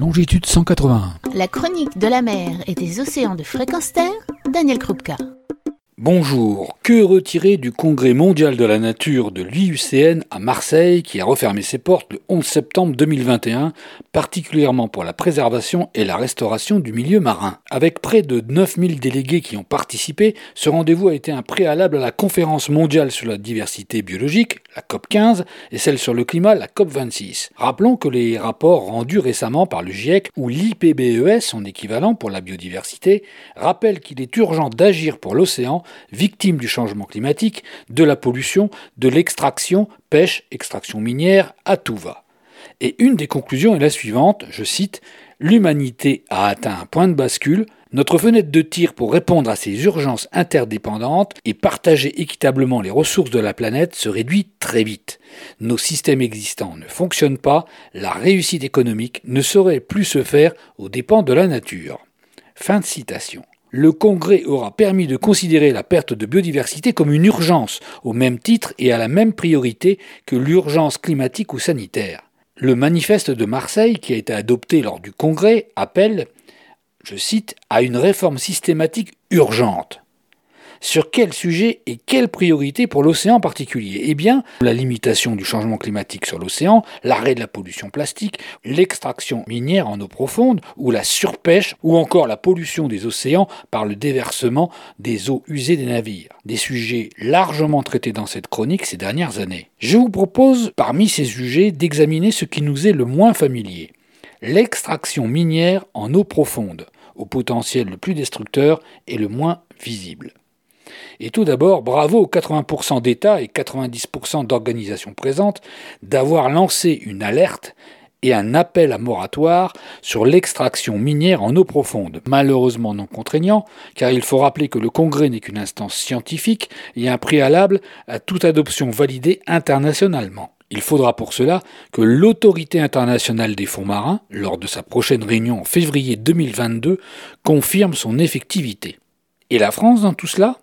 longitude 181. La chronique de la mer et des océans de fréquence terre, Daniel Krupka. Bonjour. Que retirer du Congrès mondial de la nature de l'IUCN à Marseille qui a refermé ses portes le 11 septembre 2021, particulièrement pour la préservation et la restauration du milieu marin? Avec près de 9000 délégués qui ont participé, ce rendez-vous a été un préalable à la conférence mondiale sur la diversité biologique, la COP 15, et celle sur le climat, la COP 26. Rappelons que les rapports rendus récemment par le GIEC ou l'IPBES, son équivalent pour la biodiversité, rappellent qu'il est urgent d'agir pour l'océan victimes du changement climatique, de la pollution, de l'extraction, pêche, extraction minière, à tout va. Et une des conclusions est la suivante, je cite, L'humanité a atteint un point de bascule, notre fenêtre de tir pour répondre à ces urgences interdépendantes et partager équitablement les ressources de la planète se réduit très vite. Nos systèmes existants ne fonctionnent pas, la réussite économique ne saurait plus se faire aux dépens de la nature. Fin de citation le Congrès aura permis de considérer la perte de biodiversité comme une urgence, au même titre et à la même priorité que l'urgence climatique ou sanitaire. Le manifeste de Marseille, qui a été adopté lors du Congrès, appelle, je cite, à une réforme systématique urgente. Sur quel sujet et quelle priorité pour l'océan en particulier Eh bien, la limitation du changement climatique sur l'océan, l'arrêt de la pollution plastique, l'extraction minière en eau profonde, ou la surpêche, ou encore la pollution des océans par le déversement des eaux usées des navires. Des sujets largement traités dans cette chronique ces dernières années. Je vous propose, parmi ces sujets, d'examiner ce qui nous est le moins familier. L'extraction minière en eau profonde, au potentiel le plus destructeur et le moins visible. Et tout d'abord, bravo aux 80% d'États et 90% d'organisations présentes d'avoir lancé une alerte et un appel à moratoire sur l'extraction minière en eau profonde, malheureusement non contraignant, car il faut rappeler que le Congrès n'est qu'une instance scientifique et un préalable à toute adoption validée internationalement. Il faudra pour cela que l'autorité internationale des fonds marins, lors de sa prochaine réunion en février 2022, confirme son effectivité. Et la France dans tout cela?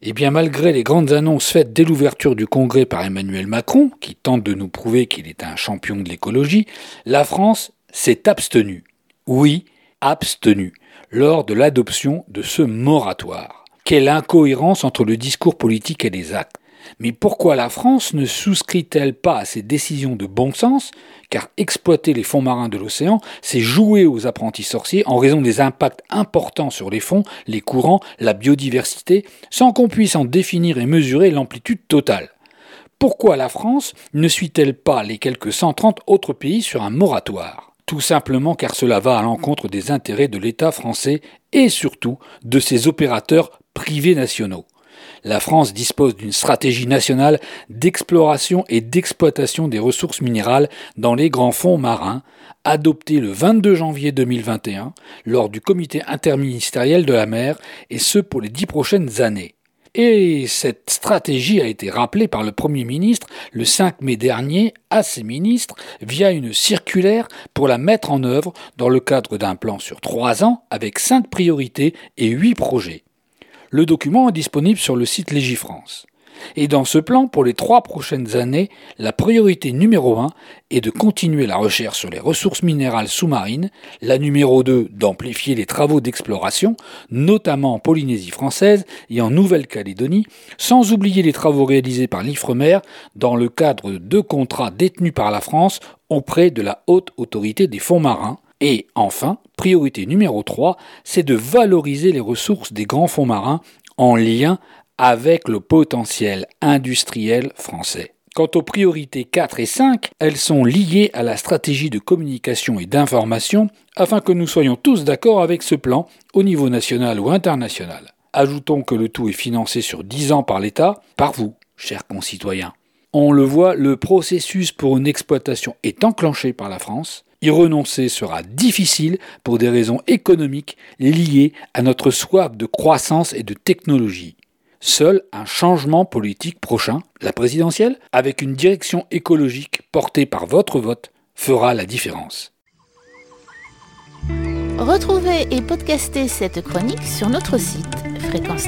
Eh bien, malgré les grandes annonces faites dès l'ouverture du Congrès par Emmanuel Macron, qui tente de nous prouver qu'il est un champion de l'écologie, la France s'est abstenue. Oui, abstenue, lors de l'adoption de ce moratoire. Quelle incohérence entre le discours politique et les actes. Mais pourquoi la France ne souscrit-elle pas à ces décisions de bon sens? Car exploiter les fonds marins de l'océan, c'est jouer aux apprentis sorciers en raison des impacts importants sur les fonds, les courants, la biodiversité, sans qu'on puisse en définir et mesurer l'amplitude totale. Pourquoi la France ne suit-elle pas les quelques 130 autres pays sur un moratoire? Tout simplement car cela va à l'encontre des intérêts de l'État français et surtout de ses opérateurs privés nationaux la France dispose d'une stratégie nationale d'exploration et d'exploitation des ressources minérales dans les grands fonds marins, adoptée le 22 janvier 2021 lors du comité interministériel de la mer, et ce pour les dix prochaines années. Et cette stratégie a été rappelée par le Premier ministre le 5 mai dernier à ses ministres via une circulaire pour la mettre en œuvre dans le cadre d'un plan sur trois ans avec cinq priorités et huit projets. Le document est disponible sur le site Légifrance. Et dans ce plan, pour les trois prochaines années, la priorité numéro un est de continuer la recherche sur les ressources minérales sous-marines, la numéro 2 d'amplifier les travaux d'exploration, notamment en Polynésie française et en Nouvelle-Calédonie, sans oublier les travaux réalisés par l'IFREMER dans le cadre de contrats détenus par la France auprès de la haute autorité des fonds marins, et enfin, priorité numéro 3, c'est de valoriser les ressources des grands fonds marins en lien avec le potentiel industriel français. Quant aux priorités 4 et 5, elles sont liées à la stratégie de communication et d'information afin que nous soyons tous d'accord avec ce plan au niveau national ou international. Ajoutons que le tout est financé sur 10 ans par l'État, par vous, chers concitoyens. On le voit, le processus pour une exploitation est enclenché par la France. Y renoncer sera difficile pour des raisons économiques liées à notre soif de croissance et de technologie. Seul un changement politique prochain, la présidentielle, avec une direction écologique portée par votre vote, fera la différence. Retrouvez et podcastez cette chronique sur notre site fréquence